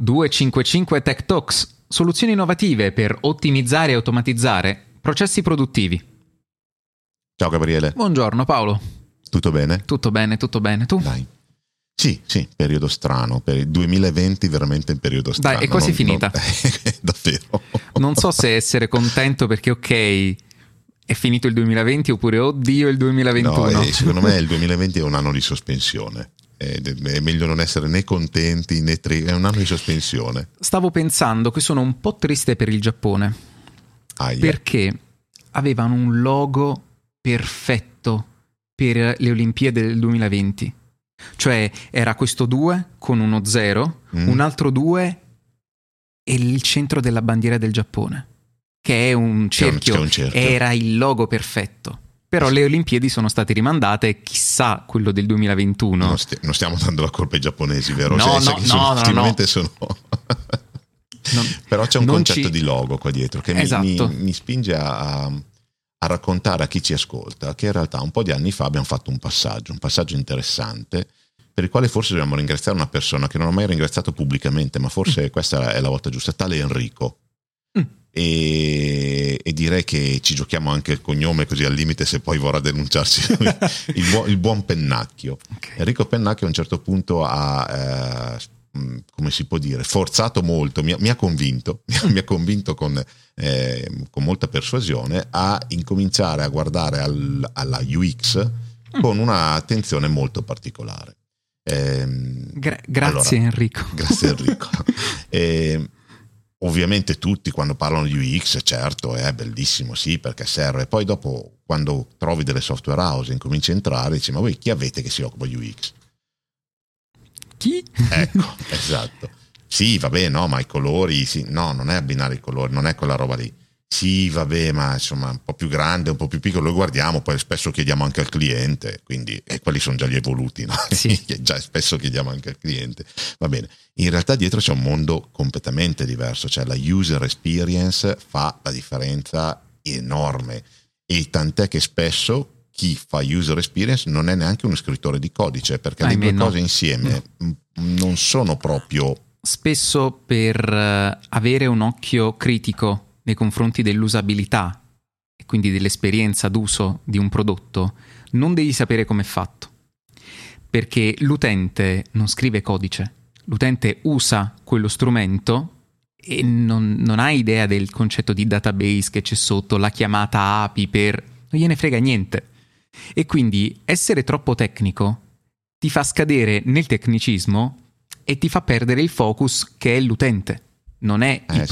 255 Tech Talks, soluzioni innovative per ottimizzare e automatizzare processi produttivi. Ciao Gabriele. Buongiorno Paolo. Tutto bene? Tutto bene, tutto bene. Tu? Dai. Sì, sì, periodo strano. Per il 2020 veramente un periodo strano. Dai, è quasi non, finita. Non, davvero. Non so se essere contento perché ok, è finito il 2020 oppure oddio il 2021. No, secondo me il 2020 è un anno di sospensione è meglio non essere né contenti né tristi, è un anno di sospensione. Stavo pensando che sono un po' triste per il Giappone Aia. perché avevano un logo perfetto per le Olimpiadi del 2020. Cioè era questo 2 con uno 0, mm. un altro 2 e il centro della bandiera del Giappone, che è un cerchio, c'è un, c'è un cerchio. era il logo perfetto. Però le Olimpiadi sono state rimandate chissà quello del 2021. Non, sti- non, stiamo dando la colpa ai giapponesi, vero? No, cioè, no, sono, no, no, no. sono... non, Però c'è un concetto ci... di logo qua dietro che esatto. mi, mi, mi, spinge a, a, raccontare a chi ci ascolta che in realtà un po' di anni fa abbiamo fatto un passaggio, un passaggio interessante per il quale forse dobbiamo ringraziare una persona che non ho mai ringraziato pubblicamente, ma forse mm. questa è la volta giusta, tale Enrico e, e, direi che ci giochiamo anche il cognome così al limite se poi vorrà denunciarci il, buon, il, buon Pennacchio. Okay. Enrico Pennacchio a un certo punto ha, eh, mm, come si può dire, forzato molto, mi, mi ha convinto, mi ha convinto con, eh, con, molta persuasione a incominciare a guardare al, alla UX mm. con un'attenzione molto particolare. Eh, Gra- grazie allora, Enrico. Grazie Enrico. eh, Ovviamente tutti quando parlano di UX, certo, è bellissimo, sì, perché serve. Poi dopo, quando trovi delle software house e incominci a entrare, dici, ma voi chi avete che si occupa di UX? Chi? Ecco, esatto. Sì, vabbè, no, ma i colori, sì, no, non è abbinare i colori, non è quella roba lì. Sì, vabbè, ma insomma un po' più grande, un po' più piccolo, lo guardiamo, poi spesso chiediamo anche al cliente, quindi e quelli sono già gli evoluti, no? Sì. già spesso chiediamo anche al cliente. Va bene, in realtà dietro c'è un mondo completamente diverso, cioè la user experience fa la differenza enorme e tant'è che spesso chi fa user experience non è neanche uno scrittore di codice, perché Ahimè, le due no. cose insieme no. non sono proprio... Spesso per eh, avere un occhio critico nei confronti dell'usabilità e quindi dell'esperienza d'uso di un prodotto, non devi sapere come è fatto. Perché l'utente non scrive codice, l'utente usa quello strumento e non, non ha idea del concetto di database che c'è sotto, la chiamata API per... non gliene frega niente. E quindi essere troppo tecnico ti fa scadere nel tecnicismo e ti fa perdere il focus che è l'utente, non è Eh, il sì.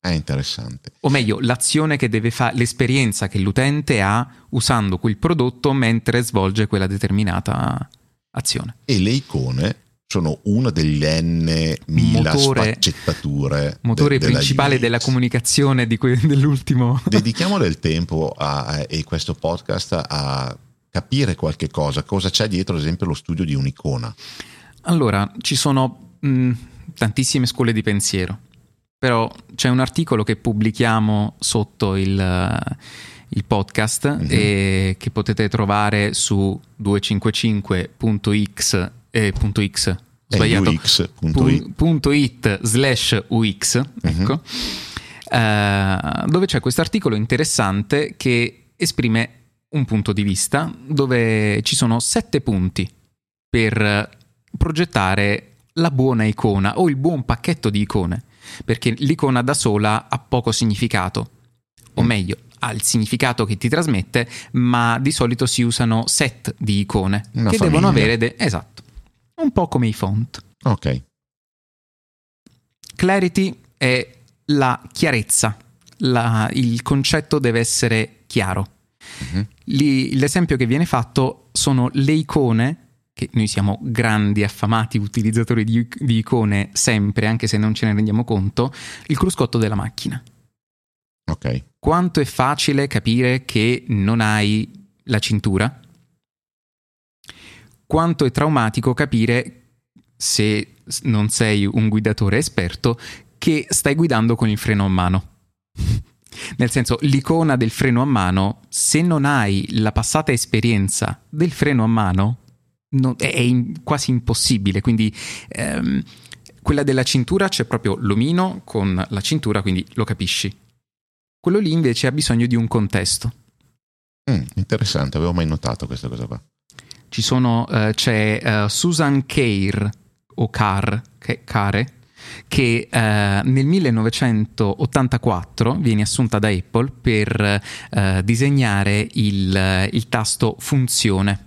È interessante. O meglio, l'azione che deve fare, l'esperienza che l'utente ha usando quel prodotto mentre svolge quella determinata azione. E le icone sono una degli N mila Motore- sfaccettature. Motore de- della principale UX. della comunicazione di que- dell'ultimo. Dedichiamo del tempo a, a- e questo podcast a capire qualche cosa, cosa c'è dietro, ad esempio, lo studio di un'icona. Allora, ci sono mh, tantissime scuole di pensiero, però c'è un articolo che pubblichiamo sotto il, eh, il podcast Mhm. e che potete trovare su 255.x eh, punto .x, È sbagliato, UX.it. pu- punto .it slash UX, ecco, eh, dove c'è questo articolo interessante che esprime un punto di vista dove ci sono sette punti per progettare la buona icona o il buon pacchetto di icone, perché l'icona da sola ha poco significato, o Mm. meglio, ha il significato che ti trasmette, ma di solito si usano set di icone Una che famiglia. devono avere de- esatto, un po' come i font. Ok. Clarity è la chiarezza, la- il concetto deve essere chiaro. Lì- l'esempio che viene fatto sono le icone, che noi siamo grandi, affamati utilizzatori di, di icone sempre, anche se non ce ne rendiamo conto, il cruscotto della macchina. Ok. Quanto è facile capire che non hai la cintura? Quanto è traumatico capire, se non sei un guidatore esperto, che stai guidando con il freno a mano. Nel senso, l'icona del freno a mano, se non hai la passata esperienza del freno a mano, non- è in- quasi impossibile. Quindi ehm, quella della cintura c'è proprio l'omino con la cintura, quindi lo capisci. Quello lì invece ha bisogno di un contesto. Mm, interessante, avevo mai notato questa cosa qua. Ci sono, uh, c'è uh, Susan Care o Car, che, Care, che uh, nel 1984 viene assunta da Apple per disegnare il, il, tasto funzione.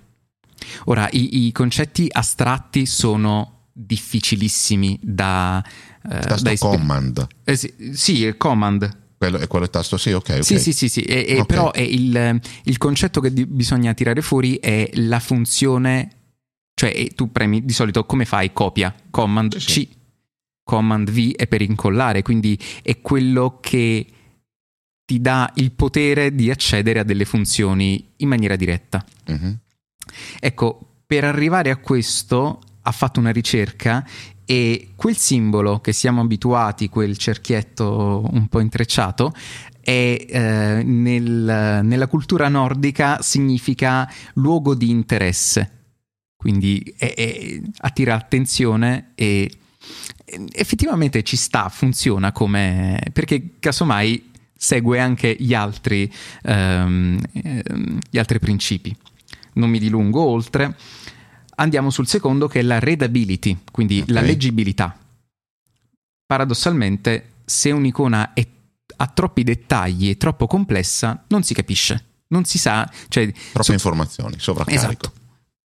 Ora, i, i, concetti astratti sono difficilissimi da... tasto da command. Eh, sì, sì, il command quello, è quello il tasto, sì, ok. okay. Sì, sì, sì, sì. E, e okay. però il, il, concetto che di, bisogna tirare fuori è la funzione, cioè tu premi di solito come fai? Copia, command sì, C, command V è per incollare, quindi è quello che ti dà il potere di accedere a delle funzioni in maniera diretta. Uh-huh. Ecco, per arrivare a questo ha fatto una ricerca e quel simbolo che siamo abituati, quel cerchietto un po' intrecciato, è, eh, nel, nella cultura nordica significa luogo di interesse, quindi è, è, attira attenzione e effettivamente ci sta, funziona come... perché casomai segue anche gli altri, ehm, ehm gli altri principi. Non mi dilungo oltre. Andiamo sul secondo che è la readability, quindi okay. la leggibilità. Paradossalmente, se un'icona è, ha troppi dettagli e troppo complessa, non si capisce, non si sa... Cioè, Troppe so- informazioni, sovraccarico. Esatto.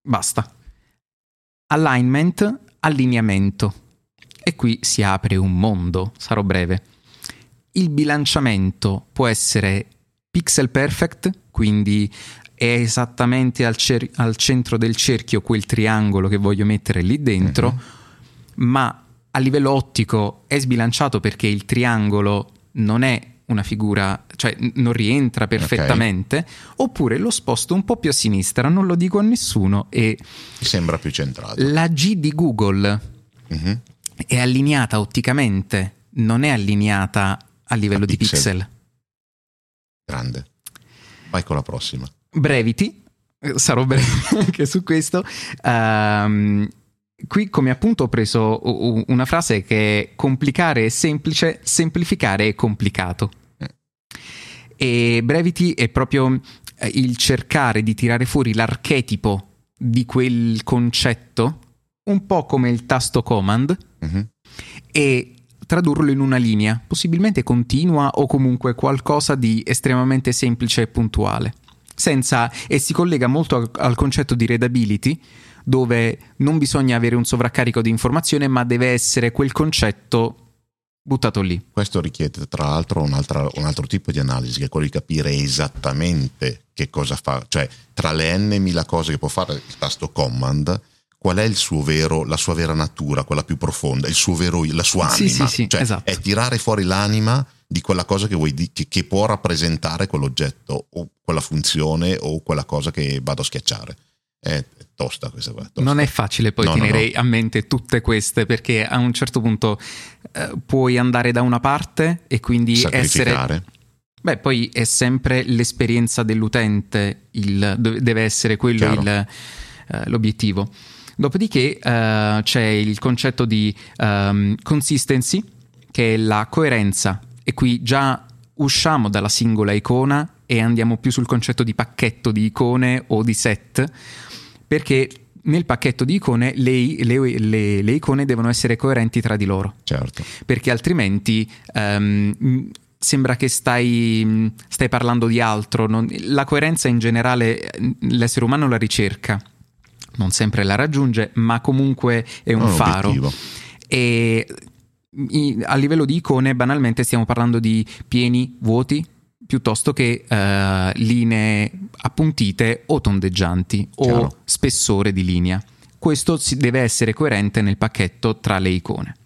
Basta. Alignment, allineamento. E qui si apre un mondo, sarò breve. Il bilanciamento può essere pixel perfect, quindi è esattamente al, cer- al, centro del cerchio quel triangolo che voglio mettere lì dentro, uh-huh. ma a livello ottico è sbilanciato perché il triangolo non è una figura, cioè non rientra perfettamente, okay. oppure lo sposto un po' più a sinistra, non lo dico a nessuno e... Sembra più centrato. La G di Google uh-huh. è allineata otticamente, non è allineata a livello a di pixel. pixel. Grande. Vai con la prossima. Brevity, eh, sarò breve anche su questo. Um, qui come appunto ho preso una frase che è complicare è semplice, semplificare è complicato. E Brevity è proprio eh, il cercare di tirare fuori l'archetipo di quel concetto, un po' come il tasto command, uh-huh. e tradurlo in una linea, possibilmente continua o comunque qualcosa di estremamente semplice e puntuale senza, e si collega molto al, al concetto di readability, dove non bisogna avere un sovraccarico di informazione, ma deve essere quel concetto buttato lì. Questo richiede tra l'altro un un altro, tipo di analisi, che è quello di capire esattamente che cosa fa, cioè tra le n mila cose che può fare il tasto command, qual è vero, la sua vera natura, quella più profonda, il suo vero, la sua anima. Sì, sì, cioè, esatto. È tirare fuori l'anima di quella cosa che, vuoi, che, che può rappresentare quell'oggetto o quella funzione o quella cosa che vado a schiacciare. È tosta questa. Tosta. Non è facile poi no, tenere no, no. a mente tutte queste perché a un certo punto eh, puoi andare da una parte e quindi essere... Beh, poi è sempre l'esperienza dell'utente, il, deve essere quello il, eh, l'obiettivo. Dopodiché eh, c'è il concetto di um, consistency, che è la coerenza e qui già usciamo dalla singola icona e andiamo più sul concetto di pacchetto di icone o di set, perché nel pacchetto di icone le, le, le, le icone devono essere coerenti tra di loro. Certo. Perché altrimenti um, sembra che stai, stai, parlando di altro. Non, la coerenza in generale l'essere umano la ricerca, non sempre la raggiunge, ma comunque è un, un faro. Obiettivo. E a livello di icone banalmente stiamo parlando di pieni, vuoti, piuttosto che uh, linee appuntite o tondeggianti Chiaro. o spessore di linea. Questo deve essere coerente nel pacchetto tra le icone.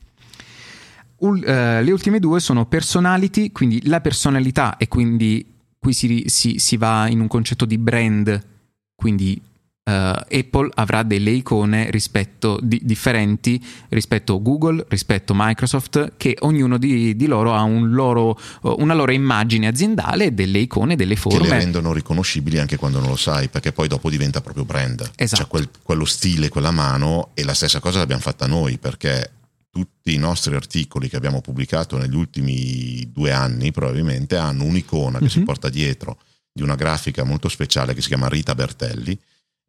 Uh, le ultime due sono personality, quindi la personalità e quindi qui si, si, si va in un concetto di brand, quindi Apple avrà delle icone rispetto di, differenti rispetto a Google, rispetto a Microsoft, che ognuno di, di loro ha un loro, una loro immagine aziendale delle icone, delle forme. Che le rendono riconoscibili anche quando non lo sai, perché poi dopo diventa proprio brand. Esatto. C'è quel, quello stile, quella mano e la stessa cosa l'abbiamo fatta noi, perché tutti i nostri articoli che abbiamo pubblicato negli ultimi due anni probabilmente hanno un'icona che mm-hmm. si mhm. porta dietro di una grafica molto speciale che si chiama Rita Bertelli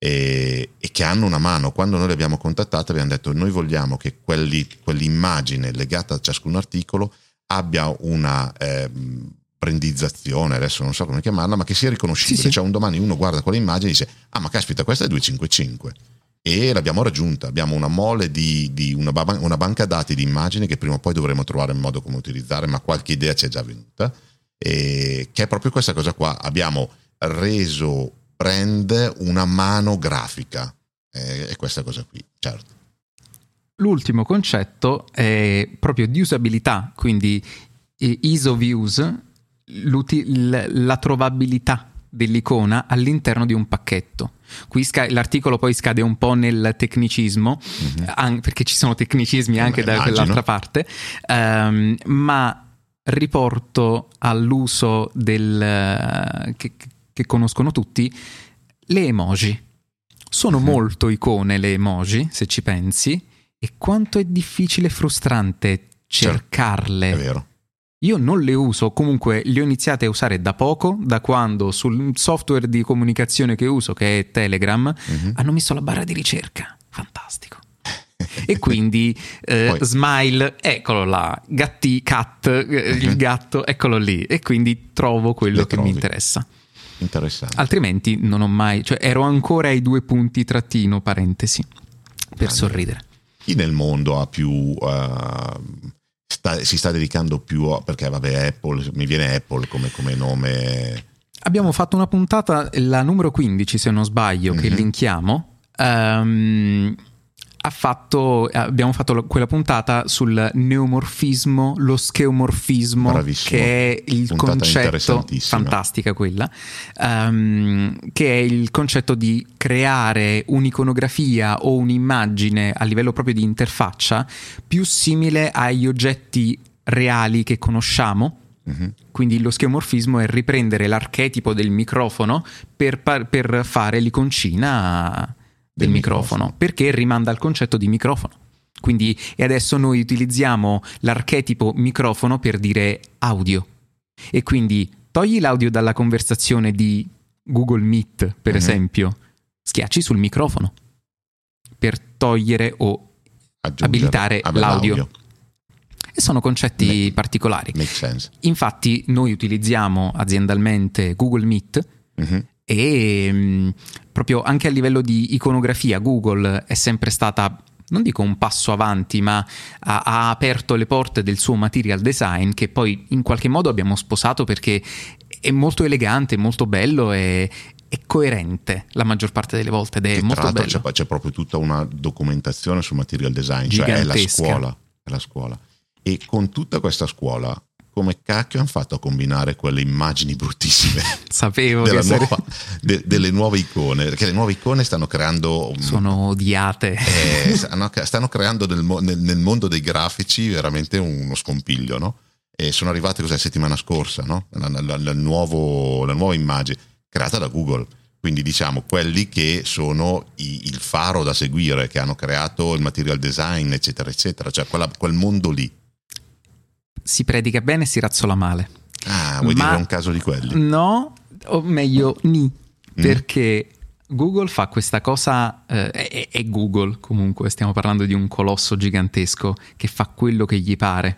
e, e, che hanno una mano. Quando noi li abbiamo contattate abbiamo detto noi vogliamo che quelli, quell'immagine legata a ciascun articolo abbia una eh, brandizzazione, adesso non so come chiamarla, ma che sia riconoscibile. Sì, sì. Cioè un domani uno guarda quell'immagine e dice ah ma caspita questa è 255 e l'abbiamo raggiunta. Abbiamo una mole di, di una, una, banca dati di immagini che prima o poi dovremo trovare il modo come utilizzare, ma qualche idea ci è già venuta. E che è proprio questa cosa qua. Abbiamo reso brand una mano grafica. E, e questa cosa qui, certo. L'ultimo concetto è proprio di usabilità, quindi ease of use, la trovabilità dell'icona all'interno di un pacchetto. Qui sca- l'articolo poi scade un po' nel tecnicismo, mm-hmm. an- perché ci sono tecnicismi anche Beh, da immagino. quell'altra parte, um, ma riporto all'uso del, che, che, conoscono tutti, le emoji. Sono mm-hmm. molto icone le emoji, se ci pensi, e quanto è difficile e frustrante cercarle. Certo, è vero io non le uso, comunque le ho iniziate a usare da poco, da quando sul software di comunicazione che uso, che è Telegram, mm-hmm. hanno messo la barra di ricerca. Fantastico. e quindi eh, smile, eccolo là, gatti, cat, eh, il mhm. gatto, eccolo lì. E quindi trovo quello che trovi. mi interessa. Interessante. Altrimenti non ho mai, cioè ero ancora ai due punti trattino parentesi per ah, sorridere. Chi nel mondo ha più uh, sta, si sta dedicando più a, perché vabbè Apple, mi viene Apple come, come nome. Abbiamo fatto una puntata, la numero 15 se non sbaglio, mm-hmm. che mhm. linkiamo. Um, fatto, abbiamo fatto quella puntata sul neomorfismo, lo scheomorfismo, Bravissimo. che è il puntata concetto, fantastica quella, um, che è il concetto di creare un'iconografia o un'immagine a livello proprio di interfaccia più simile agli oggetti reali che conosciamo. Mm-hmm. Quindi lo scheomorfismo è riprendere l'archetipo del microfono per, per fare l'iconcina del microfono, perché rimanda al concetto di microfono. Quindi, e adesso noi utilizziamo l'archetipo microfono per dire audio. E quindi togli l'audio dalla conversazione di Google Meet, per mm-hmm. esempio, schiacci sul microfono per togliere o Aggiungere, abilitare l'audio. l'audio. E sono concetti Make, particolari. Infatti, noi utilizziamo aziendalmente Google Meet mm-hmm e mh, mm, proprio anche a livello di iconografia Google è sempre stata non dico un passo avanti, ma ha, ha, aperto le porte del suo material design che poi in qualche modo abbiamo sposato perché è molto elegante, molto bello e è coerente la maggior parte delle volte ed è e molto bello. C'è, c'è, proprio tutta una documentazione sul material design, cioè è la scuola, è la scuola. E con tutta questa scuola come cacchio hanno fatto a combinare quelle immagini bruttissime? Sapevo della nuova, de, delle nuove icone perché le nuove icone stanno creando sono odiate. Eh, stanno, creando nel, nel, nel, mondo dei grafici veramente uno scompiglio no? e sono arrivate cos'è settimana scorsa no? la, la, la, nuovo, la, nuova immagine creata da Google. Quindi diciamo quelli che sono i, il faro da seguire che hanno creato il material design eccetera eccetera. Cioè quella, quel mondo lì si predica bene e si razzola male. Ah, vuoi Ma dire un caso di quelli? No, o meglio, ni, mm. perché Google fa questa cosa, eh, è, è, Google comunque, stiamo parlando di un colosso gigantesco che fa quello che gli pare.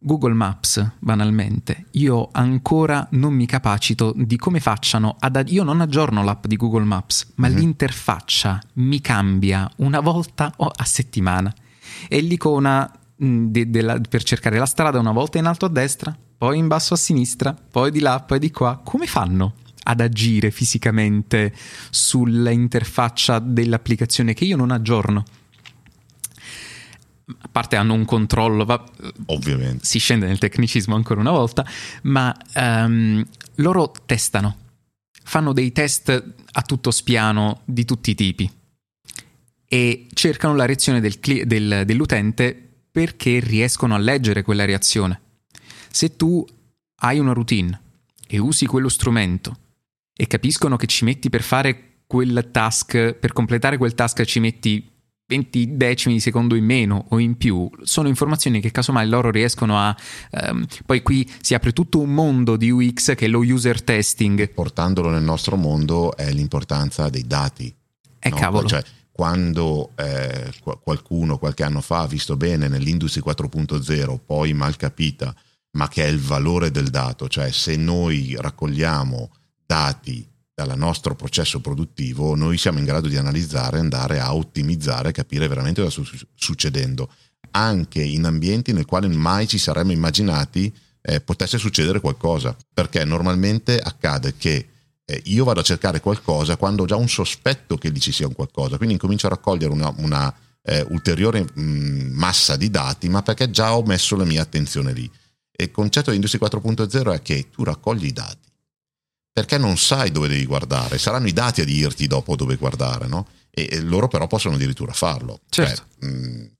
Google Maps, banalmente, io ancora non mi capacito di come facciano ad... Io non aggiorno l'app di Google Maps, ma mm-hmm. l'interfaccia mi cambia una volta a settimana. E l'icona Mm, de, de la, per cercare la strada una volta in alto a destra, poi in basso a sinistra, poi di là, poi di qua. Come fanno ad agire fisicamente sull'interfaccia dell'applicazione che io non aggiorno? A parte hanno un controllo, va, ovviamente. Si scende nel tecnicismo ancora una volta, ma um, loro testano, fanno dei test a tutto spiano di tutti i tipi e cercano la reazione del, del, dell'utente perché riescono a leggere quella reazione. Se tu hai una routine e usi quello strumento e capiscono che ci metti per fare quel task, per completare quel task ci metti 20 decimi di secondo in meno o in più sono informazioni che casomai loro riescono a um, poi qui si apre tutto un mondo di UX che è lo user testing portandolo nel nostro mondo è l'importanza dei dati eh no? cavolo cioè, quando eh, qualcuno qualche anno fa ha visto bene nell'industria 4.0 poi mal capita ma che è il valore del dato cioè se noi raccogliamo dati dal nostro processo produttivo, noi siamo in grado di analizzare, andare a ottimizzare, capire veramente cosa sta succedendo, anche in ambienti nel quali mai ci saremmo immaginati eh, potesse succedere qualcosa, perché normalmente accade che eh, io vado a cercare qualcosa quando ho già un sospetto che lì ci sia un qualcosa, quindi incomincio a raccogliere una, una eh, ulteriore mh, massa di dati, ma perché già ho messo la mia attenzione lì. E il concetto di Industria 4.0 è che tu raccogli i dati perché non sai dove devi guardare, saranno i dati a dirti dopo dove guardare, no? E, e loro però possono addirittura farlo. Certo. Cioè, mh,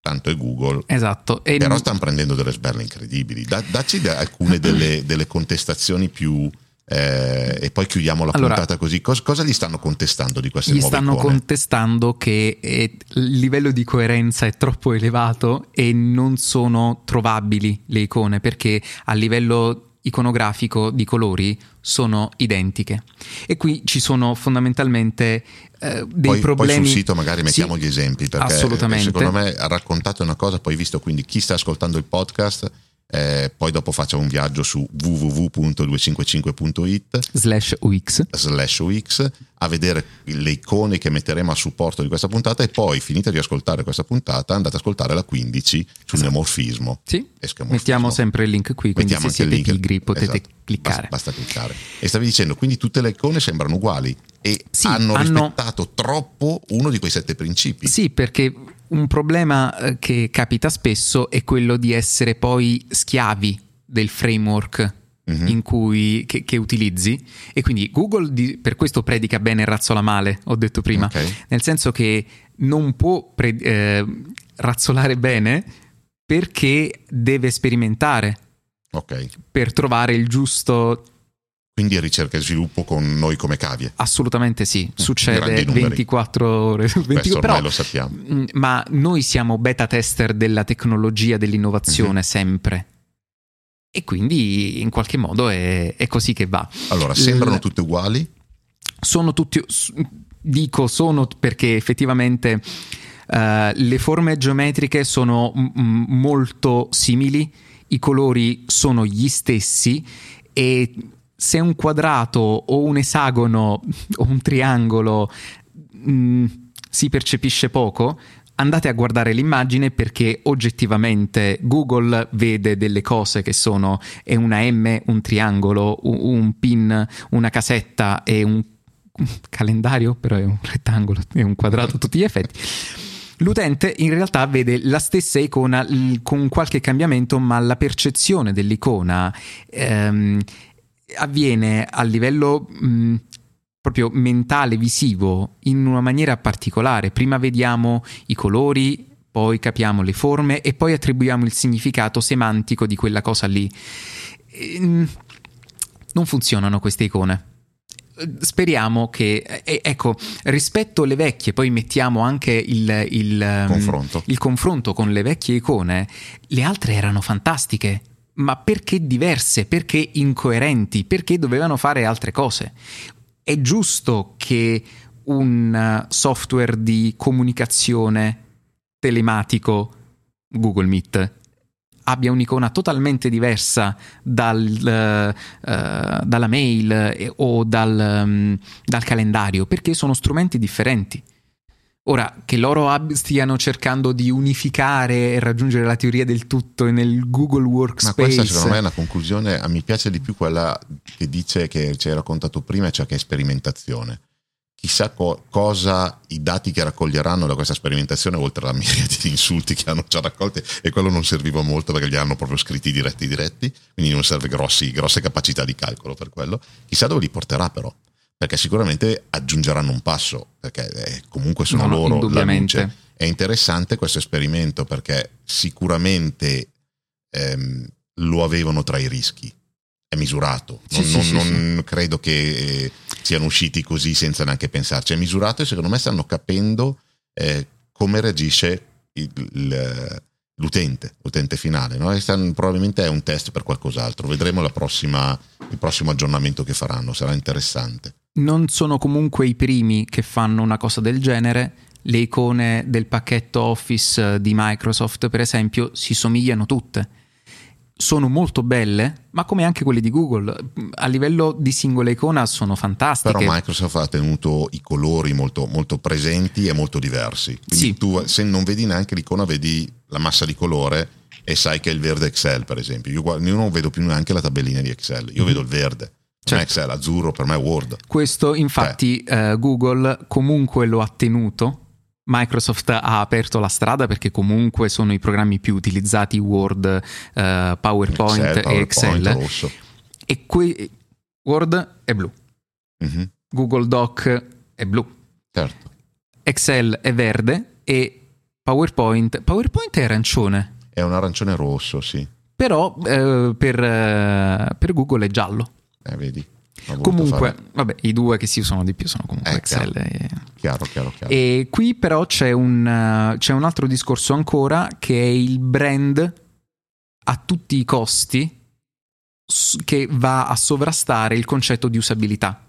tanto è Google. Esatto. E però stanno prendendo delle sberle incredibili. Da, dacci alcune delle, delle contestazioni più... Eh, e poi chiudiamo la allora, puntata così. Cosa, cosa, gli stanno contestando di queste gli nuove stanno icone? contestando che eh, il livello di coerenza è troppo elevato e non sono trovabili le icone perché a livello iconografico di colori sono identiche e qui ci sono fondamentalmente eh, dei poi, problemi poi sul sito magari mettiamo sì, gli esempi perché assolutamente. secondo me ha raccontato una cosa poi visto quindi chi sta ascoltando il podcast eh, poi dopo facciamo un viaggio su www.255.it slash UX. slash UX a vedere le icone che metteremo a supporto di questa puntata e poi finita di ascoltare questa puntata andate ad ascoltare la 15 sul esatto. neomorfismo. Sì, mettiamo sempre il link qui, quindi mettiamo se siete pigri potete esatto. cliccare. Basta, basta, cliccare. E stavi dicendo, quindi tutte le icone sembrano uguali e sì, hanno, hanno rispettato troppo uno di quei sette principi. Sì, perché un problema eh, che capita spesso è quello di essere poi schiavi del framework mm-hmm. cui, che, che, utilizzi e quindi Google di, per questo predica bene e razzola male, ho detto prima, okay. nel senso che non può pre, eh, razzolare bene perché deve sperimentare okay. per trovare il giusto quindi ricerca e sviluppo con noi come cavie. Assolutamente sì, mm, succede 24 ore. 20, però, lo sappiamo. Mm, ma noi siamo beta tester della tecnologia, dell'innovazione mm-hmm. sempre. E quindi in qualche modo è, è così che va. Allora, sembrano L- tutte uguali? Sono tutti, dico sono perché effettivamente uh, le forme geometriche sono m- molto simili, i colori sono gli stessi e se un quadrato o un esagono o un triangolo mh, mm, si percepisce poco, andate a guardare l'immagine perché oggettivamente Google vede delle cose che sono è una M, un triangolo, un, un pin, una casetta e un, calendario, però è un rettangolo, è un quadrato a tutti gli effetti. L'utente in realtà vede la stessa icona con qualche cambiamento, ma la percezione dell'icona ehm, avviene a livello mh, proprio mentale, visivo, in una maniera particolare. Prima vediamo i colori, poi capiamo le forme e poi attribuiamo il significato semantico di quella cosa lì. E, non funzionano queste icone. Speriamo che, eh, ecco, rispetto alle vecchie, poi mettiamo anche il, il, confronto. il confronto con le vecchie icone, le altre erano fantastiche ma perché diverse, perché incoerenti, perché dovevano fare altre cose. È giusto che un software di comunicazione telematico, Google Meet, abbia un'icona totalmente diversa dal, uh, dalla mail eh, o dal, um, dal calendario, perché sono strumenti differenti. Ora, che loro ab- stiano cercando di unificare e raggiungere la teoria del tutto nel Google Workspace. Ma questa secondo me è una conclusione, mi piace di più quella che dice che ci hai raccontato prima, cioè che è sperimentazione. Chissà co- cosa i dati che raccoglieranno da questa sperimentazione, oltre alla miriade di insulti che hanno già raccolti, e quello non serviva molto perché li hanno proprio scritti diretti diretti, quindi non serve grossi, grosse capacità di calcolo per quello. Chissà dove li porterà però perché sicuramente aggiungeranno un passo, perché eh, comunque sono no, loro la luce. È interessante questo esperimento perché sicuramente ehm, lo avevano tra i rischi, è misurato, non, sì, non, sì, non sì. credo che eh, siano usciti così senza neanche pensarci, è misurato e secondo me stanno capendo eh, come reagisce il, il, l'utente, l'utente finale. No? probabilmente è un test per qualcos'altro. Vedremo prossima, il prossimo aggiornamento che faranno, sarà interessante. Non sono comunque i primi che fanno una cosa del genere. Le icone del pacchetto Office di Microsoft, per esempio, si somigliano tutte sono molto belle, ma come anche quelle di Google, a livello di singola icona sono fantastiche. Però Microsoft ha tenuto i colori molto, molto presenti e molto diversi. Quindi sì. tu se non vedi neanche l'icona, vedi la massa di colore e sai che è il verde Excel, per esempio. Io, io non vedo più neanche la tabellina di Excel, io mm vedo il verde. Certo. Excel, azzurro, per me è Word. Questo infatti eh. Uh, Google comunque lo ha tenuto Microsoft ha aperto la strada perché comunque sono i programmi più utilizzati Word, uh, PowerPoint Excel, e Excel. Rosso. E que- Word è blu. Mm-hmm. Google Doc è blu. Certo. Excel è verde e PowerPoint, PowerPoint è arancione. È un arancione rosso, sì. Però eh, per, eh, per Google è giallo. Eh, vedi. Comunque, vabbè, i due che si usano di più sono comunque eh, Excel. Chiaro. E... Chiaro, chiaro, chiaro. E qui però c'è un, c'è un altro discorso ancora che è il brand a tutti i costi che va a sovrastare il concetto di usabilità.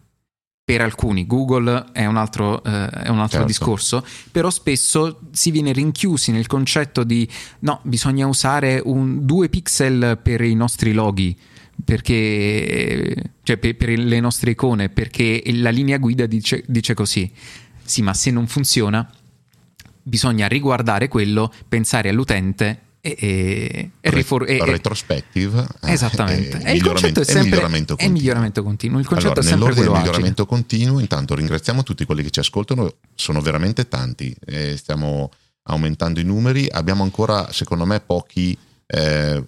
Per alcuni, Google è un altro, eh, è un altro certo. discorso, però spesso si viene rinchiusi nel concetto di no, bisogna usare un, due pixel per i nostri loghi perché, cioè per, per, le nostre icone, perché la linea guida dice, dice così. Sì, ma se non funziona, bisogna riguardare quello, pensare all'utente e, e, e, rifor- e retrospective eh, esattamente e, il concetto è sempre miglioramento continuo. miglioramento continuo il concetto allora, è sempre quello miglioramento continuo intanto ringraziamo tutti quelli che ci ascoltano sono veramente tanti stiamo aumentando i numeri abbiamo ancora secondo me pochi eh,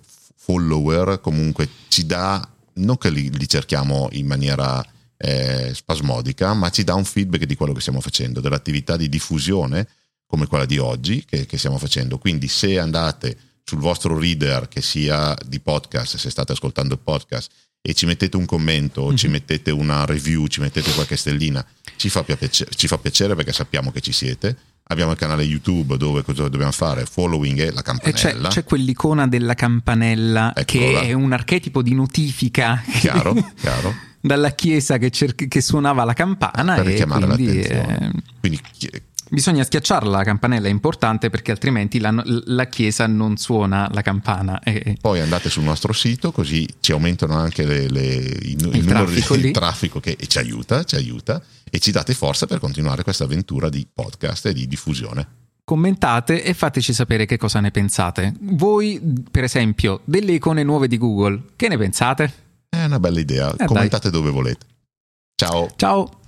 follower comunque ci dà, non che li, li cerchiamo in maniera eh, spasmodica, ma ci dà un feedback di quello che stiamo facendo, dell'attività di diffusione come quella di oggi che, che stiamo facendo. Quindi se andate sul vostro reader che sia di podcast, se state ascoltando il podcast, e ci mettete un commento, mm-hmm. ci mettete una review, ci mettete qualche stellina, ci fa, piacere, ci fa piacere perché sappiamo che ci siete Abbiamo il canale YouTube dove cosa dobbiamo fare? Following e la campanella. C'è, c'è quell'icona della campanella Eccola. che è un archetipo di notifica. Chiaro, chiaro. Dalla chiesa che, cer- che, suonava la campana. Per richiamare quindi, l'attenzione. Eh, quindi Bisogna schiacciarla la campanella, è importante perché altrimenti la, la chiesa non suona la campana. E... Poi andate sul nostro sito così ci aumentano anche le, le, il, il, il, traffico, di, il traffico che ci aiuta, ci aiuta e ci date forza per continuare questa avventura di podcast e di diffusione. Commentate e fateci sapere che cosa ne pensate. Voi, per esempio, delle icone nuove di Google, che ne pensate? È una bella idea. Eh, Commentate dai. dove volete. Ciao. Ciao.